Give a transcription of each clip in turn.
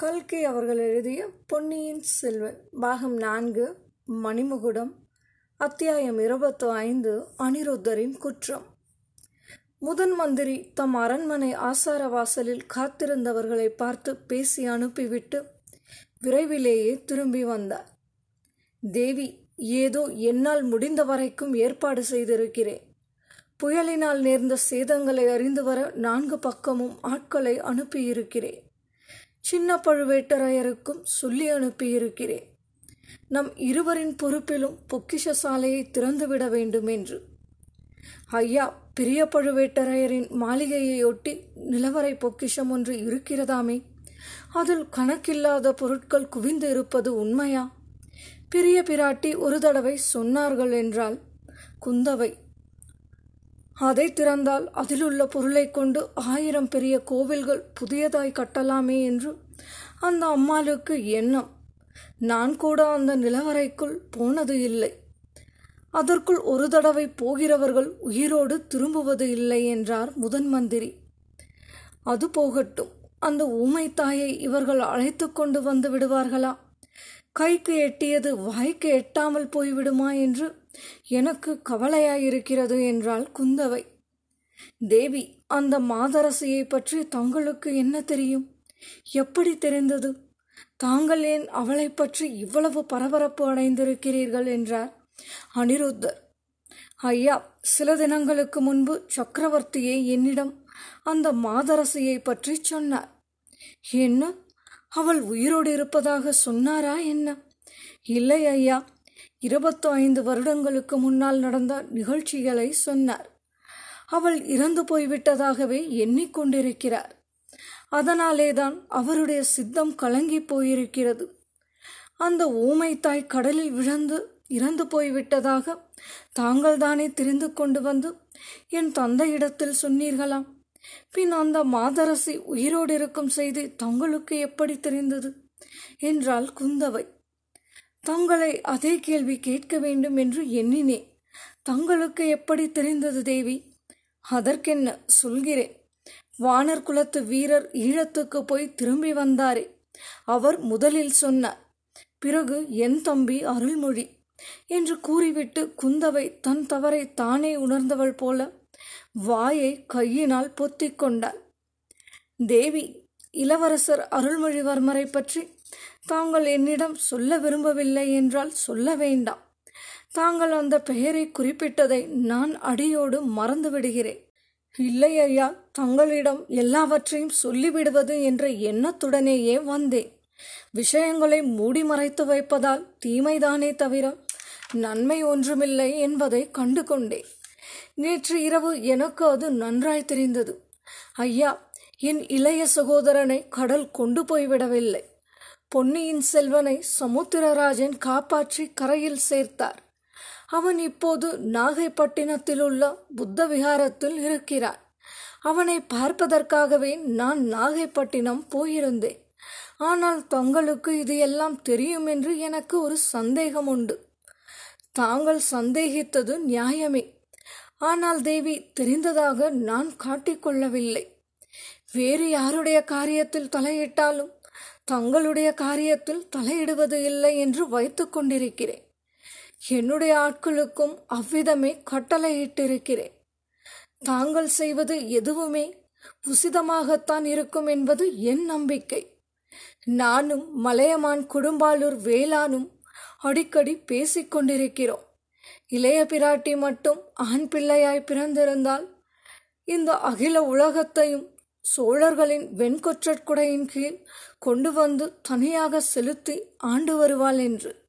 கல்கி அவர்கள் எழுதிய பொன்னியின் செல்வன் பாகம் நான்கு மணிமுகுடம் அத்தியாயம் இருபத்து ஐந்து அனிருத்தரின் குற்றம். முதன் மந்திரி தம் அரண்மனை ஆசார வாசலில் காத்திருந்தவர்களை பார்த்து பேசி அனுப்பிவிட்டு விரைவிலேயே திரும்பி வந்தார். தேவி ஏதோ என்னால் முடிந்த வரைக்கும் ஏற்பாடு செய்திருக்கிறேன். புயலினால் நேர்ந்த சேதங்களை அறிந்து வர நான்கு பக்கமும் ஆட்களை அனுப்பியிருக்கிறேன். சின்ன பழுவேட்டரையருக்கும் சொல்லி அனுப்பியிருக்கிறேன். நம் இருவரின் பொறுப்பிலும் பொக்கிஷ சாலையை திறந்துவிட வேண்டும் என்று ஐயா பெரிய பழுவேட்டரையரின் மாளிகையையொட்டி நிலவரை பொக்கிஷம் ஒன்று இருக்கிறதாமே. அதில் கணக்கில்லாத பொருட்கள் குவிந்து இருப்பது உண்மையா? பெரிய பிராட்டி ஒரு தடவை சொன்னார்கள் என்றால் குந்தவை அதை திறந்தால் அதிலுள்ள பொருளை கொண்டு ஆயிரம் பெரிய கோவில்கள் புதியதாய் கட்டலாமே என்று அந்த அம்மாளுக்கு எண்ணம். நான் கூட அந்த நிலவரைக்குள் போனது இல்லை. அதற்குள் ஒரு தடவை போகிறவர்கள் உயிரோடு திரும்புவது இல்லை என்றார் முதன் மந்திரி. அது போகட்டும். அந்த ஊமை தாயை இவர்கள் அழைத்து கொண்டு வந்து விடுவார்களா? கைக்கு எட்டியது வாய்க்கு எட்டாமல் போய்விடுமா என்று எனக்கு கவலையாயிருக்கிறது என்றாள் குந்தவை. தேவி அந்த மாதரசியை பற்றி தங்களுக்கு என்ன தெரியும்? எப்படி தெரிந்தது? தாங்கள் ஏன் அவளை பற்றி இவ்வளவு பரபரப்பு அடைந்திருக்கிறீர்கள்? என்றார் அனிருத்தர். ஐயா சில தினங்களுக்கு முன்பு சக்கரவர்த்தியை என்னிடம் அந்த மாதரசியை பற்றி சொன்னார். என்ன? அவள் உயிரோடு இருப்பதாக சொன்னாரா என்ன? இல்லை ஐயா. இருபத்தி ஐந்து வருடங்களுக்கு முன்னால் நடந்த நிகழ்ச்சிகளை சொன்னார். அவள் இறந்து போய்விட்டதாகவே எண்ணிக்கொண்டிருக்கிறார். அதனாலேதான் அவருடைய சித்தம் கலங்கி போயிருக்கிறது. அந்த ஊமை தாய் கடலில் விழுந்து இறந்து போய்விட்டதாக தாங்கள் தானே தெரிந்து கொண்டு வந்து என் தந்தையிடத்தில் சொன்னீர்களாம். பின் அந்த மாதரசி உயிரோடு இருக்கும் செய்தி தங்களுக்கு எப்படி தெரிந்தது? என்றால் குந்தவை. தங்களை அதே கேள்வி கேட்க வேண்டும் என்று எண்ணினேன் தங்களுக்கு எப்படி தெரிந்தது தேவி? அதற்கென்ன சொல்கிறேன். வானர் குலத்து வீரர் ஈழத்துக்கு போய் திரும்பி வந்தாரே. அவர் முதலில் சொன்னார் பிறகு என் தம்பி அருள்மொழி என்று கூறிவிட்டு குந்தவை தன் தவறை தானே உணர்ந்தவள் போல வாயை கையினால் பொத்திக் கொண்டார் தேவி இளவரசர் அருள்மொழிவர்மரை பற்றி தாங்கள் என்னிடம் சொல்ல விரும்பவில்லை என்றால் சொல்ல வேண்டாம். தாங்கள் அந்த பெயரை குறிப்பிட்டதை நான் அடியோடு மறந்து விடுகிறேன் இல்லை ஐயா தங்களிடம் எல்லாவற்றையும் சொல்லிவிடுவது என்ற எண்ணத்துடனேயே வந்தேன். விஷயங்களை மூடி மறைத்து வைப்பதால் தீமைதானே தவிர நன்மை ஒன்றுமில்லை என்பதை கண்டு கொண்டேன் நேற்று இரவு எனக்கு அது நன்றாய் தெரிந்தது. ஐயா என் இளைய சகோதரனை கடல் கொண்டு போய்விடவில்லை பொன்னியின் செல்வனை சமுத்திரராஜன் காப்பாற்றி கரையில் சேர்த்தார். அவன் இப்போது நாகைப்பட்டினத்தில் உள்ள புத்த விகாரத்தில் இருக்கிறான் அவனை பார்ப்பதற்காகவே நான் நாகைப்பட்டினம் போயிருந்தேன். ஆனால் தங்களுக்கு இது எல்லாம் தெரியும் என்று எனக்கு ஒரு சந்தேகம் உண்டு தாங்கள் சந்தேகித்தது நியாயமே. ஆனால் தேவி தெரிந்ததாக நான் காட்டிக்கொள்ளவில்லை வேறு யாருடைய காரியத்தில் தலையிட்டாலும் தங்களுடைய காரியத்தில் தலையிடுவது இல்லை என்று வைத்து கொண்டிருக்கிறேன். என்னுடைய ஆட்களுக்கும் அவ்விதமே கட்டளையிட்டிருக்கிறேன். தாங்கள் செய்வது எதுவுமே உசிதமாகத்தான் இருக்கும் என்பது என் நம்பிக்கை. நானும் மலையமான் குடும்பாலூர் வேளானும் அடிக்கடி பேசிக்கொண்டிருக்கிறோம் இளைய பிராட்டி மட்டும் ஆண் பிள்ளையாய் பிறந்திருந்தால் இந்த அகில உலகத்தையும் சோழர்களின் வெண்கொற்றற்குடையின் கீழ் கொண்டு வந்து தனியாக செலுத்தி ஆண்டு வருவாள் என்று.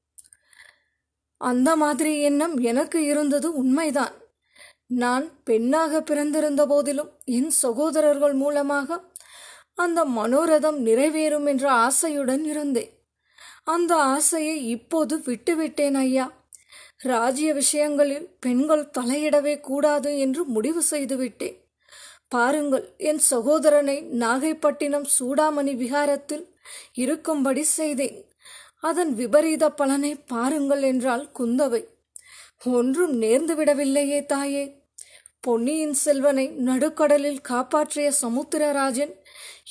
அந்த மாதிரி எண்ணம் எனக்கு இருந்தது உண்மைதான். நான் பெண்ணாக பிறந்திருந்த போதிலும் என் சகோதரர்கள் மூலமாக அந்த மனோரதம் நிறைவேறும் என்ற ஆசையுடன் இருந்தேன். அந்த ஆசையை இப்போது விட்டுவிட்டேன் ஐயா. ராஜ்ய விஷயங்களில் பெண்கள் தலையிடவே கூடாது என்று முடிவு செய்துவிட்டேன். பாருங்கள் என் சகோதரனை நாகைப்பட்டினம் சூடாமணி விகாரத்தில் இருக்கும்படி செய்தேன். அதன் விபரீத பலனை பாருங்கள் என்றால் குந்தவை. ஒன்றும் நேர்ந்து விடவில்லையே தாயே. பொன்னியின் செல்வனை நடுக்கடலில் காப்பாற்றிய சமுத்திரராஜன்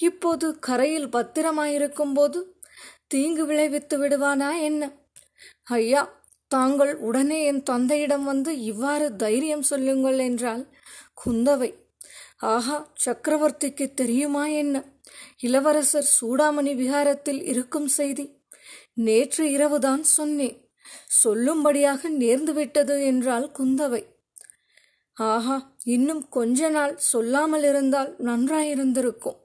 இப்போது கரையில் பத்திரமாயிருக்கும் போது தீங்கு விளைவித்து விடுவானா என்ன? ஐயா தாங்கள் உடனே என் தந்தையிடம் வந்து இவ்வாறு தைரியம் சொல்லுங்கள் என்றால் குந்தவை ஆஹா சக்கரவர்த்திக்கு தெரியுமா என்ன? இளவரசர் சூடாமணி விகாரத்தில் இருக்கும் செய்தி. நேற்று இரவுதான் சொன்னேன். சொல்லும்படியாக நேர்ந்துவிட்டது என்றால் குந்தவை. ஆஹா இன்னும் கொஞ்ச நாள் சொல்லாமல் இருந்தால் நன்றாயிருந்திருக்கும்.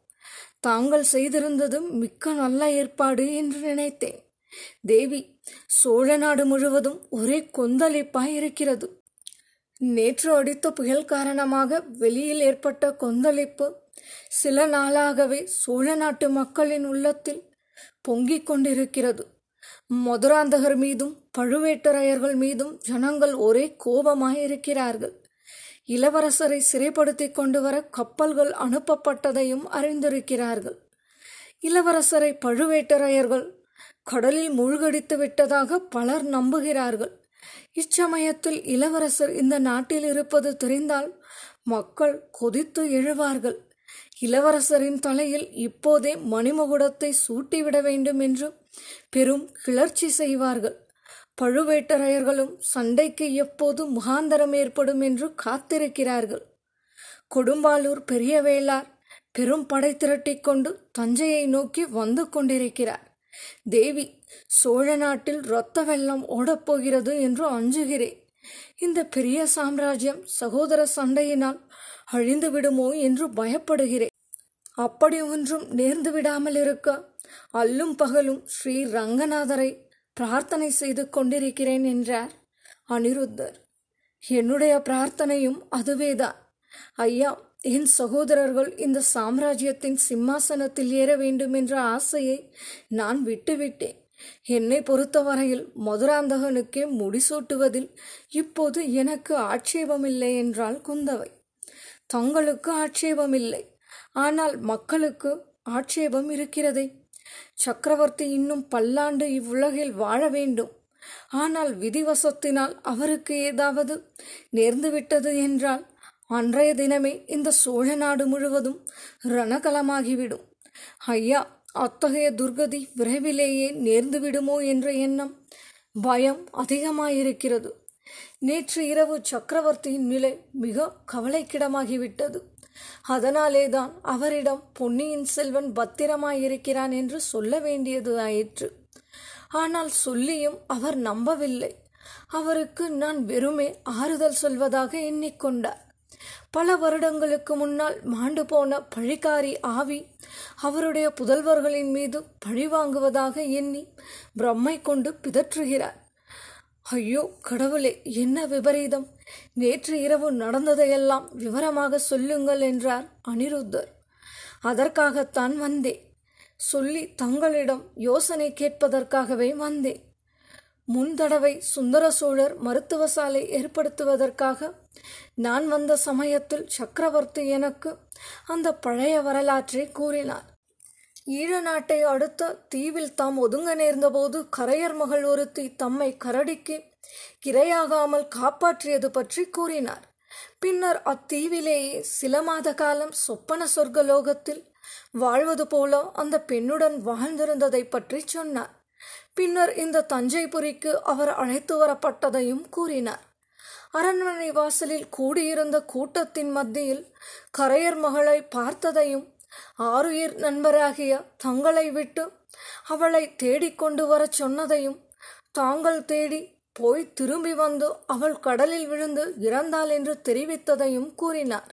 தாங்கள் செய்திருந்ததும் மிக்க நல்ல ஏற்பாடு என்று நினைத்தேன். தேவி சோழ நாடு முழுவதும் ஒரே கொந்தளிப்பாய் இருக்கிறது. நேற்று அடித்த புயல் காரணமாக வெளியில் ஏற்பட்ட கொந்தளிப்பு சில நாளாகவே சோழ நாட்டு மக்களின் உள்ளத்தில் பொங்கிக் கொண்டிருக்கிறது. மதுராந்தகர் மீதும் பழுவேட்டரையர்கள் மீதும் ஜனங்கள் ஒரே கோபமாயிருக்கிறார்கள் இளவரசரை சிறைப்படுத்திக் கொண்டு வர கப்பல்கள் அனுப்பப்பட்டதையும் அறிந்திருக்கிறார்கள். இளவரசரை பழுவேட்டரையர்கள் கடலில் மூழ்கடித்து விட்டதாக பலர் நம்புகிறார்கள். இச்சமயத்தில் இளவரசர் இந்த நாட்டில் இருப்பது தெரிந்தால் மக்கள் கொதித்து எழுவார்கள். இளவரசரின் தலையில் இப்போதே மணிமகுடத்தை சூட்டிவிட வேண்டும் என்று பெரும் கிளர்ச்சி செய்வார்கள். பழுவேட்டரையர்களும் சண்டைக்கு எப்போது முகாந்தரம் ஏற்படும் என்று காத்திருக்கிறார்கள். கொடும்பாலூர் பெரிய வேளார் பெரும் படை திரட்டிக்கொண்டு தஞ்சையை நோக்கி வந்து கொண்டிருக்கிறார். தேவி சோழ நாட்டில் இரத்த வெள்ளம் ஓடப்போகிறது என்று அஞ்சுகிறேன் இந்த பெரிய சாம்ராஜ்யம் சகோதர சண்டையினால் அழிந்து விடுமோ என்று பயப்படுகிறேன் அப்படி ஒன்றும் நேர்ந்து விடாமல் இருக்க அல்லும் பகலும் ஸ்ரீ ரங்கநாதரை பிரார்த்தனை செய்து கொண்டிருக்கிறேன் என்றார் அனிருத்தர். என்னுடைய பிரார்த்தனையும் அதுவேதான். ஐயா என் சகோதரர்கள் இந்த சாம்ராஜ்யத்தின் சிம்மாசனத்தில் ஏற வேண்டும் என்ற ஆசையை நான் விட்டுவிட்டேன். என்னை பொறுத்தவரையில் மதுராந்தகனுக்கே முடிசூட்டுவதில் இப்போது எனக்கு ஆட்சேபமில்லை என்றால் குந்தவை. தங்களுக்கு ஆட்சேபமில்லை. ஆனால் மக்களுக்கு ஆட்சேபம் இருக்கிறதே. சக்கரவர்த்தி இன்னும் பல்லாண்டு இவ்வுலகில் வாழ வேண்டும். ஆனால் விதிவசத்தினால் அவருக்கு ஏதாவது நேர்ந்துவிட்டது என்றால் அன்றைய தினமே இந்த சோழ நாடு முழுவதும் ரணகலமாகிவிடும். ஐயா அத்தகைய துர்கதி விரைவிலேயே நேர்ந்து விடுமோ என்ற எண்ணம் பயம் அதிகமாயிருக்கிறது. நேற்று இரவு சக்கரவர்த்தியின் நிலை மிக கவலைக்கிடமாகிவிட்டது. அதனாலேதான் அவரிடம் பொன்னியின் செல்வன் பத்திரமாயிருக்கிறான் என்று சொல்ல வேண்டியது ஆயிற்று. ஆனால் சொல்லியும் அவர் நம்பவில்லை. அவருக்கு நான் வெறுமே ஆறுதல் சொல்வதாக எண்ணிக்கொண்டார். பல வருடங்களுக்கு முன்னால் மாண்டு போன பழிகாரி ஆவி அவருடைய புதல்வர்களின் மீது பழி வாங்குவதாக எண்ணி பிரம்மை கொண்டு பிதற்றுகிறார். ஐயோ கடவுளே என்ன விபரீதம். நேற்று இரவு நடந்ததையெல்லாம் விவரமாக சொல்லுங்கள் என்றார் அனிருத்தர். அதற்காகத்தான் வந்தேன். சொல்லி தங்களிடம் யோசனை கேட்பதற்காகவே வந்தேன். முன்தடவை சுந்தர சோழர் மருத்துவ சாலை ஏற்படுத்துவதற்காக நான் வந்த சமயத்தில் சக்கரவர்த்தி எனக்கு அந்த பழைய வரலாற்றை கூறினார். ஈழ நாட்டை அடுத்த தீவில் தாம் ஒதுங்க நேர்ந்தபோது கரையர் மகள் ஒருத்தி தம்மை கரடிக்கு இரையாகாமல் காப்பாற்றியது பற்றி கூறினார். பின்னர் அத்தீவிலேயே சில மாத காலம் சொப்பன சொர்க்கலோகத்தில் வாழ்வது போல அந்த பெண்ணுடன் வாழ்ந்திருந்ததை பற்றி சொன்னார். பின்னர் இந்த தஞ்சைபுரிக்கு அவர் அழைத்து வரப்பட்டதையும் கூறினார். அரண்மனை வாசலில் கூடியிருந்த கூட்டத்தின் மத்தியில் கரையர் மகளை பார்த்ததையும் ஆருயிர் நண்பராகிய தங்களை விட்டு அவளை தேடிக்கொண்டு வரச் சொன்னதையும் தாங்கள் தேடி போய் திரும்பி வந்து அவள் கடலில் விழுந்து இறந்தாள் என்று தெரிவித்ததையும் கூறினார்.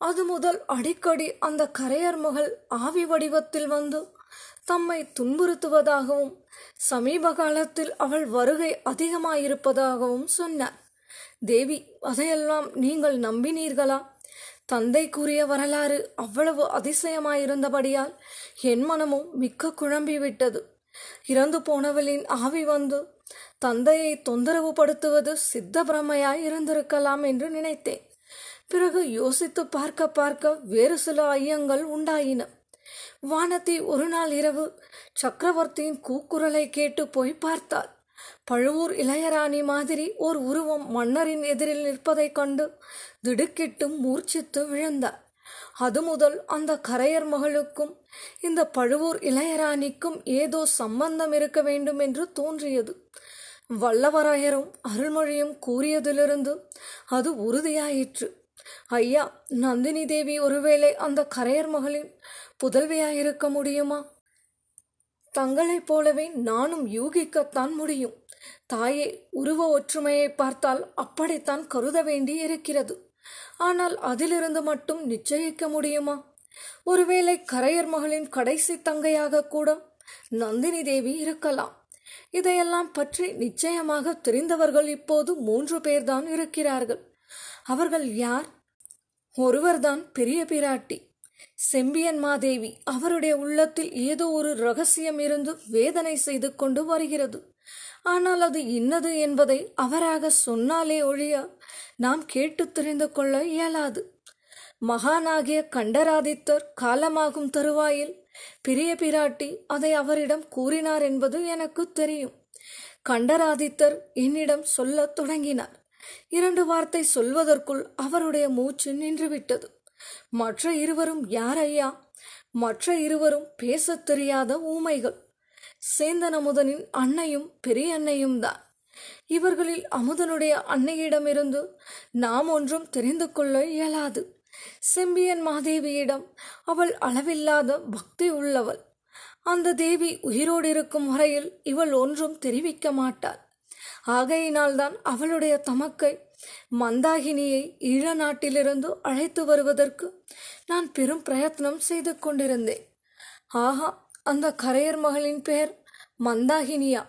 அது முதல் அடிக்கடி அந்த கரையர் மகள் ஆவி வடிவத்தில் வந்து தம்மை துன்புறுத்துவதாகவும் சமீப காலத்தில் அவள் வருகை அதிகமாயிருப்பதாகவும் சொன்னார். தேவி அதையெல்லாம் நீங்கள் நம்பினீர்களா? தந்தை கூறிய வரலாறு அவ்வளவு அதிசயமாயிருந்தபடியால் என் மனமும் மிக்க குழம்பிவிட்டது. இறந்து போனவளின் ஆவி வந்து தந்தையை தொந்தரவு படுத்துவது சித்த பிரமையாய் இருந்திருக்கலாம் என்று நினைத்தேன். பிறகு யோசித்து பார்க்க பார்க்க வேறு சில ஐயங்கள் உண்டாயின. வானதி ஒரு நாள் இரவு சக்கரவர்த்தியின் கூக்குரலை கேட்டு போய் பார்த்தாள் பழுவூர் இளையராணி மாதிரி ஓர் உருவம் மன்னரின் எதிரில் நிற்பதைக் கண்டு திடுக்கிட்டு மூர்ச்சித்து விழுந்தார். அது முதல் அந்த கரையர் மகளுக்கும் இந்த பழுவூர் இளையராணிக்கும் ஏதோ சம்பந்தம் இருக்க வேண்டும் என்று தோன்றியது. வல்லவராயரும் அருள்மொழியும் கூறியதிலிருந்து அது உறுதியாயிற்று. ஐயா நந்தினி தேவி ஒருவேளை அந்த கரையர் மகளின் புதல்வியாயிருக்க முடியுமா? தங்களைப் போலவே நானும் யூகிக்கத்தான் முடியும். தாயே உருவ ஒற்றுமையை பார்த்தால் அப்படித்தான் கருத வேண்டி இருக்கிறது ஆனால் அதிலிருந்து மட்டும் நிச்சயிக்க முடியுமா? ஒருவேளை கரையர் மகளின் கடைசி தங்கையாக கூட நந்தினி தேவி இருக்கலாம். இதையெல்லாம் பற்றி நிச்சயமாக தெரிந்தவர்கள் இப்போது மூன்று பேர்தான் இருக்கிறார்கள். அவர்கள் யார்? ஒருவர்தான் பெரிய பிராட்டி. செம்பியன் மாதேவி அவருடைய உள்ளத்தில் ஏதோ ஒரு ரகசியம் இருந்து வேதனை செய்து கொண்டு வருகிறது. ஆனால் அது இன்னது என்பதை அவராக சொன்னாலே ஒழிய நாம் கேட்டு தெரிந்து கொள்ள இயலாது. மகானாகிய கண்டராதித்தர் காலமாகும் தருவாயில் பெரிய பிராட்டி அதை அவரிடம் கூறினார் என்பது எனக்கு தெரியும். கண்டராதித்தர் என்னிடம் சொல்லத் தொடங்கினார். இரண்டு வார்த்தை சொல்வதற்குள் அவருடைய மூச்சு நின்றுவிட்டது. மற்ற இருவரும் யார் ஐயா மற்ற இருவரும் பேசத் தெரியாத ஊமைகள். சேந்தன் அமுதனின் அன்னையும் பெரிய அன்னையும் தான். இவர்களில் அமுதனுடைய அன்னையிடமிருந்து நாம் ஒன்றும் தெரிந்து கொள்ள இயலாது. செம்பியன் மாதேவியிடம் அவள் அளவில்லாத பக்தி உள்ளவள். அந்த தேவி உயிரோடு இருக்கும் வரையில் இவள் ஒன்றும் தெரிவிக்க மாட்டாள். ஆகையினால்தான் அவளுடைய தமக்கை மந்தாகினியை ஈழ நாட்டிலிருந்து அழைத்து வருவதற்கு நான் பெரும் பிரயத்னம் செய்து கொண்டிருந்தேன். ஆஹா அந்த கரையர் மகளின் பெயர் மந்தாகினியா.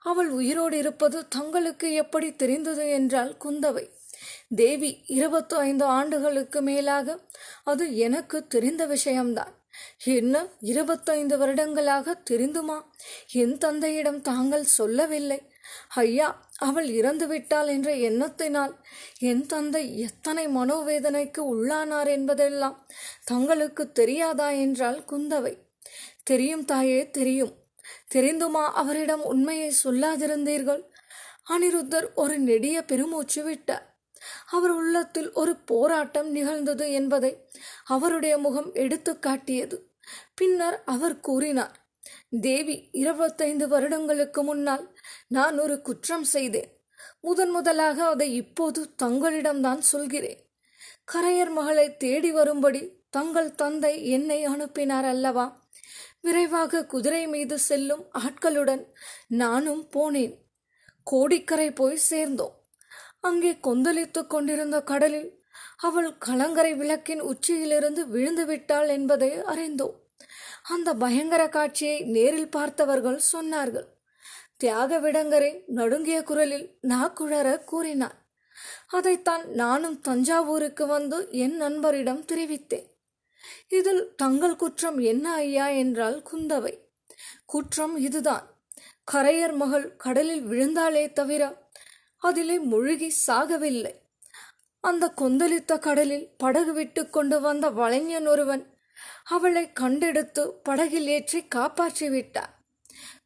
அவள் உயிரோடு இருப்பது தங்களுக்கு எப்படி தெரிந்தது என்றால் குந்தவை. தேவி இருபத்தி ஐந்து ஆண்டுகளுக்கு மேலாக அது எனக்கு தெரிந்த விஷயம்தான். என்ன இருபத்தைந்து வருடங்களாக தெரிந்துமா? என் தந்தையிடம் தாங்கள் சொல்லவில்லை. ஐயா அவள் இறந்துவிட்டாள் என்ற எண்ணத்தினால் என் தந்தை எத்தனை மனோவேதனைக்கு உள்ளானார் என்பதெல்லாம் தங்களுக்கு தெரியாதா என்றால் குந்தவை. தெரியும் தாயே தெரியும். தெரிந்துமா அவரிடம் உண்மையை சொல்லாதிருந்தீர்கள்? அனிருத்தர் ஒரு நெடிய பெருமூச்சு விட்டார். அவர் உள்ளத்தில் ஒரு போராட்டம் நிகழ்ந்தது என்பதை அவருடைய முகம் எடுத்து காட்டியது. பின்னர் அவர் கூறினார் தேவி இருபத்தைந்து வருடங்களுக்கு முன்னால் நான் ஒரு குற்றம் செய்தேன். முதன் முதலாக அதை இப்போது தங்களிடம்தான் சொல்கிறேன். கரையர் மகளை தேடி வரும்படி தங்கள் தந்தை என்னை அனுப்பினார் அல்லவா? விரைவாக குதிரை மீது செல்லும் ஆட்களுடன் நானும் போனேன். கோடிக்கரை போய் சேர்ந்தோம். அங்கே கொந்தளித்துக் கொண்டிருந்த கடலில் அவள் கலங்கரை விளக்கின் உச்சியிலிருந்து விழுந்து விட்டாள் என்பதை அறிந்தோம். அந்த பயங்கர காட்சியை நேரில் பார்த்தவர்கள் சொன்னார்கள். தியாக விடங்கரை நடுங்கிய குரலில் நாக்குழற கூறினார் அதைத்தான் நானும் தஞ்சாவூருக்கு வந்து என் நண்பரிடம் தெரிவித்தேன். இதில் தங்கள் குற்றம் என்ன ஐயா என்றால் குந்தவை. குற்றம் இதுதான். கரையர் மகள் கடலில் விழுந்தாலே தவிர அதிலே முழுகி சாகவில்லை. அந்த கொந்தளித்த கடலில் படகு விட்டு கொண்டு வந்த வளைஞன் ஒருவன் அவளை கண்டெடுத்து படகில் ஏற்றி காப்பாற்றி விட்டார்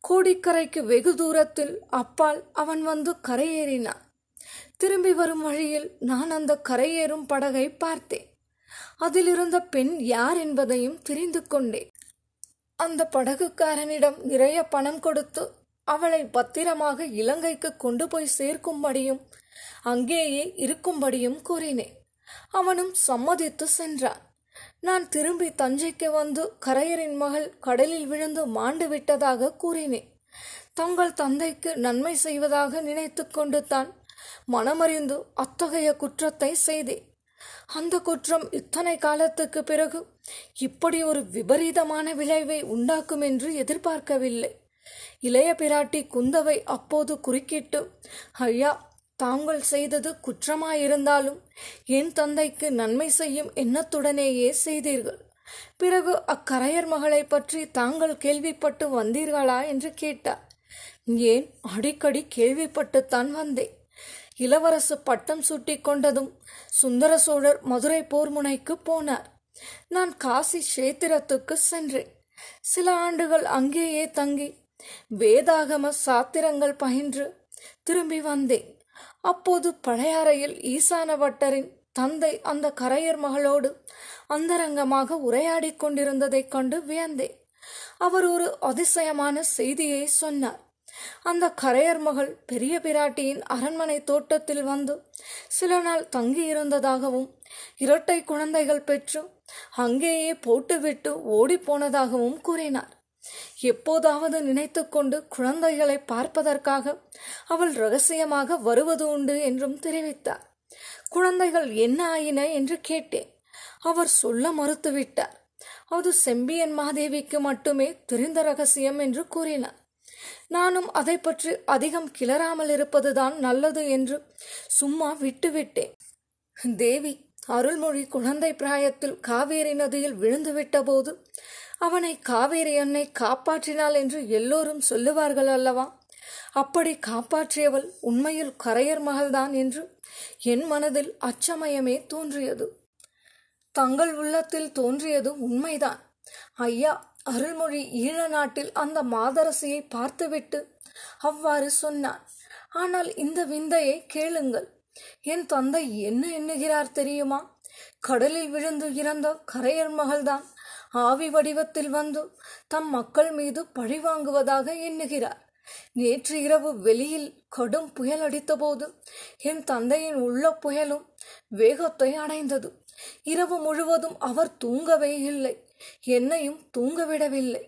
கோடிக்கரைக்கு வெகு தூரத்தில் அப்பால் அவன் வந்து கரையேறினான். திரும்பி வரும் வழியில் நான் அந்த கரையேறும் படகை பார்த்தேன். அதிலிருந்த பெண் யார் என்பதையும் தெரிந்து கொண்டேன். அந்த படகுக்காரனிடம் நிறைய பணம் கொடுத்து அவளை பத்திரமாக இலங்கைக்கு கொண்டு போய் சேர்க்கும்படியும் அங்கேயே இருக்கும்படியும் கூறினேன். அவனும் சம்மதித்து சென்றான். நான் திரும்பி தஞ்சைக்கு வந்து கரையரின் மகள் கடலில் விழுந்து மாண்டு விட்டதாக கூறினேன். தங்கள் தந்தைக்கு நன்மை செய்வதாக நினைத்து கொண்டு தான் மனமறிந்து அத்தகைய குற்றத்தை செய்தேன். அந்த குற்றம் இத்தனை காலத்துக்கு பிறகு இப்படி ஒரு விபரீதமான விளைவை உண்டாக்கும் என்று எதிர்பார்க்கவில்லை. இளைய பிராட்டி குந்தவை அப்போது குறுக்கிட்டு ஐயா தாங்கள் செய்தது குற்றமாயிருந்தாலும் என் தந்தைக்கு நன்மை செய்யும் எண்ணத்துடனேயே செய்தீர்கள். பிறகு அக்கரையர் மகளை பற்றி தாங்கள் கேள்விப்பட்டு வந்தீர்களா என்று கேட்டார். ஏன் அடிக்கடி கேள்விப்பட்டுத்தான் வந்தேன். இளவரசு பட்டம் சூட்டி கொண்டதும் சுந்தர சோழர் மதுரை போர்முனைக்கு போனார். நான் காசி சேத்திரத்துக்கு சென்றேன். சில ஆண்டுகள் அங்கேயே தங்கி வேதாகம சாத்திரங்கள் பயின்று திரும்பி வந்தேன். அப்போது பழையாறையில் ஈசான வட்டரின் தந்தை அந்த கரையர் மகளோடு அந்தரங்கமாக உரையாடிக் கொண்டிருந்ததைக் கண்டு வியந்தேன். அவர் ஒரு அதிசயமான செய்தியை சொன்னார். அந்த கரையர் மகள் பெரிய பிராட்டியின் அரண்மனை தோட்டத்தில் வந்து சில நாள் தங்கியிருந்ததாகவும் இரட்டை குழந்தைகள் பெற்று அங்கேயே போட்டுவிட்டு ஓடிப்போனதாகவும் கூறினார். எப்போதாவது நினைத்து கொண்டு குழந்தைகளை பார்ப்பதற்காக அவள் ரகசியமாக வருவது உண்டு என்றும் தெரிவித்தார். குழந்தைகள் என்ன ஆயின என்று கேட்டேன். அவர் சொல்ல மறுத்துவிட்டார். அது செம்பியன் மாதேவிக்கு மட்டுமே தெரிந்த ரகசியம் என்று கூறினார். நானும் அதை பற்றி அதிகம் கிளறாமல் இருப்பதுதான் நல்லது என்று சும்மா விட்டுவிட்டேன். தேவி அருள்மொழி குழந்தை பிராயத்தில் காவேரி நதியில் விழுந்துவிட்ட போது அவனை காவேரி அன்னை காப்பாற்றினாள் என்று எல்லோரும் சொல்லுவார்கள் அல்லவா? அப்படி காப்பாற்றியவள் உண்மையில் கரையர் மகள்தான் என்று என் மனதில் அச்சமயமே தோன்றியது. தங்கள் உள்ளத்தில் தோன்றியது உண்மைதான். ஐயா அருள்மொழி ஈழ நாட்டில் அந்த மாதரசியை பார்த்துவிட்டு அவ்வாறு சொன்னான். ஆனால் இந்த விந்தையை கேளுங்கள். என் தந்தை என்ன எண்ணுகிறார் தெரியுமா? கடலில் விழுந்து இறந்த கரையர் மகள்தான். ஆவி வடிவத்தில் வந்து தம் மக்கள் மீது பழி வாங்குவதாக எண்ணுகிறார். நேற்று இரவு வெளியில் கடும் புயல் அடித்தபோது என் தந்தையின் உள்ள புயலும் வேகத்தை அடைந்தது. இரவு முழுவதும் அவர் தூங்கவே இல்லை என்னையும் தூங்கவிடவில்லை.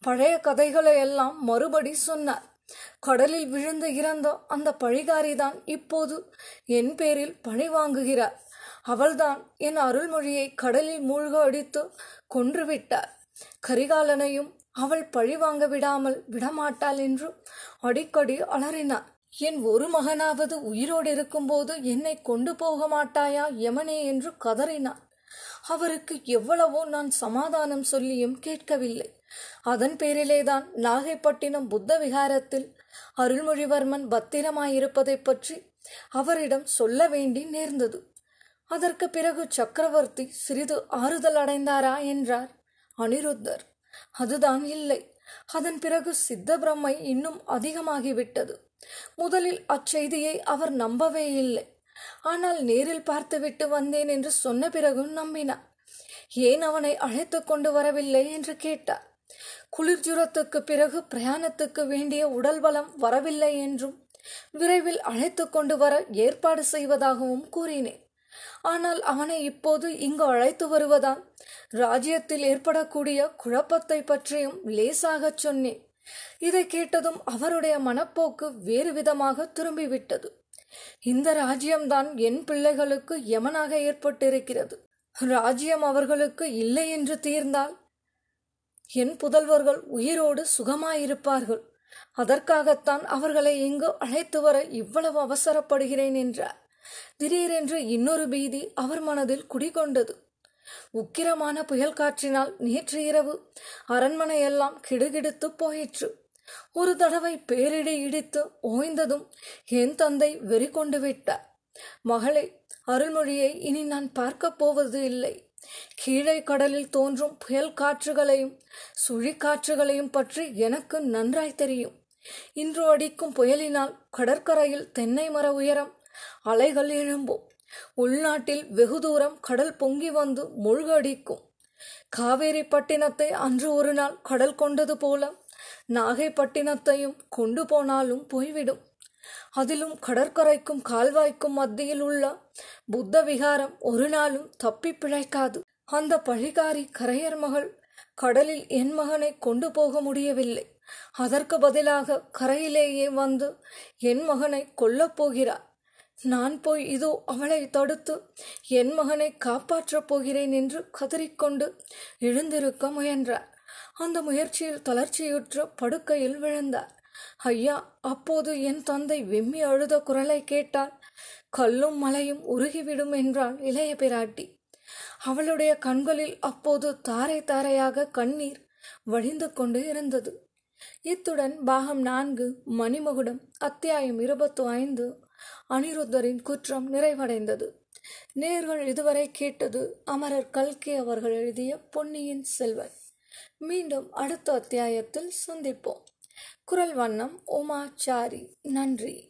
பழைய கதைகளை எல்லாம் மறுபடி சொன்னார். கடலில் விழுந்து இறந்த அந்த பழிகாரிதான் இப்போது என் பேரில் பழி வாங்குகிறார் அவள்தான் என் அருள்மொழியை கடலில் மூழ்க அடித்து கொன்றுவிட்டார். கரிகாலனையும் அவள் பழி வாங்க விடாமல் விடமாட்டாள் என்று அடிக்கடி அலறினார் என் ஒரு மகனாவது உயிரோடு இருக்கும்போது என்னை கொண்டு போக மாட்டாயா யமனே என்று கதறினார் அவருக்கு எவ்வளவோ நான் சமாதானம் சொல்லியும் கேட்கவில்லை. அதன் பேரிலேதான் நாகைப்பட்டினம் புத்த விகாரத்தில் அருள்மொழிவர்மன் பத்திரமாயிருப்பதைப் பற்றி அவரிடம் சொல்ல வேண்டி நேர்ந்தது. அதற்கு பிறகு சக்கரவர்த்தி சிறிது ஆறுதல் அடைந்தாரா என்றார். அனிருத்தர் அதுதான் இல்லை. அதன் பிறகு சித்த பிரம்மை இன்னும் அதிகமாகிவிட்டது. முதலில் அச்செய்தியை அவர் நம்பவே இல்லை. ஆனால் நேரில் பார்த்துவிட்டு வந்தேன் என்று சொன்ன பிறகு நம்பினார். ஏன் அவனை அழைத்து கொண்டு வரவில்லை? என்று கேட்டார். குளிர்ஜுரத்துக்கு பிறகு பிரயாணத்துக்கு வேண்டிய உடல் பலம் வரவில்லை என்றும் விரைவில் அழைத்து கொண்டு வர ஏற்பாடு செய்வதாகவும் கூறினேன். ஆனால் அவனை இப்போது இங்கு அழைத்து வருவதால் ராஜ்யத்தில் ஏற்படக்கூடிய குழப்பத்தை பற்றியும் லேசாகச் சொன்னேன். இதை கேட்டதும் அவருடைய மனப்போக்கு வேறு விதமாக திரும்பிவிட்டது. இந்த ராஜ்யம்தான் என் பிள்ளைகளுக்கு யமனாக ஏற்பட்டிருக்கிறது. ராஜ்யம் அவர்களுக்கு இல்லை என்று தீர்ந்தால்? என் புதல்வர்கள் உயிரோடு சுகமாயிருப்பார்கள். அதற்காகத்தான் அவர்களை இங்கு அழைத்து வர இவ்வளவு அவசரப்படுகிறேன் என்றார். திடீரென்று இன்னொரு பீதி அவர் மனதில் குடிகொண்டது. உக்கிரமான புயல் காற்றினால் நேற்று இரவு அரண்மனையெல்லாம் கிடுகிடுத்து போயிற்று. ஒரு தடவை பேரிடி இடித்து ஓய்ந்ததும் என் தந்தை வெறி கொண்டு விட்டார். மகளே அருள்மொழியை இனி நான் பார்க்கப் போவது இல்லை. கீழே கடலில் தோன்றும் புயல் காற்றுகளையும் சுழிக்காற்றுகளையும் பற்றி எனக்கு நன்றாய் தெரியும். இன்று அடிக்கும் புயலினால் கடற்கரையில் தென்னை மர உயரம் அலைகள் எழும்பும். உள்நாட்டில் வெகு தூரம் கடல் பொங்கி வந்து மூழ்கடிக்கும். காவேரி பட்டினத்தை அன்று ஒரு நாள் கடல் கொண்டது போல நாகைப்பட்டினத்தையும் கொண்டு போனாலும் போய்விடும். அதிலும் கடற்கரைக்கும் கால்வாய்க்கும் மத்தியில் உள்ள புத்த விகாரம் ஒரு நாளும் தப்பி பிழைக்காது. அந்த பழிகாரி கரையர் மகள் கடலில் என் மகனை கொண்டு போக முடியவில்லை. அதற்கு பதிலாக கரையிலேயே வந்து என் மகனை கொல்லப் போகிறார். நான் போய் இதோ அவளை தடுத்து என் மகனை காப்பாற்றப் போகிறேன் என்று கதறிக்கொண்டு எழுந்திருக்க முயன்றார். அந்த முயற்சியில் தளர்ச்சியுற்று படுக்கையில் விழுந்தார். ஐயா அப்போது என் தந்தை வெம்மி அழுத குரலை கேட்டால் கல்லும் மலையும் உருகிவிடும் என்றாள் இளைய பிராட்டி. அவளுடைய கண்களில் அப்போது தாரை தாரையாக கண்ணீர் வழிந்து கொண்டு இருந்தது. இத்துடன் பாகம் நான்கு மணிமகுடம் அத்தியாயம் இருபத்து ஐந்து அனிருத்தரின் குற்றம் நிறைவடைந்தது. நேர்கள் இதுவரை கேட்டது அமரர் கல்கி அவர்கள் எழுதிய பொன்னியின் செல்வன். மீண்டும் அடுத்த அத்தியாயத்தில் சந்திப்போம். குரல் வண்ணம் உமாச்சாரி. நன்றி.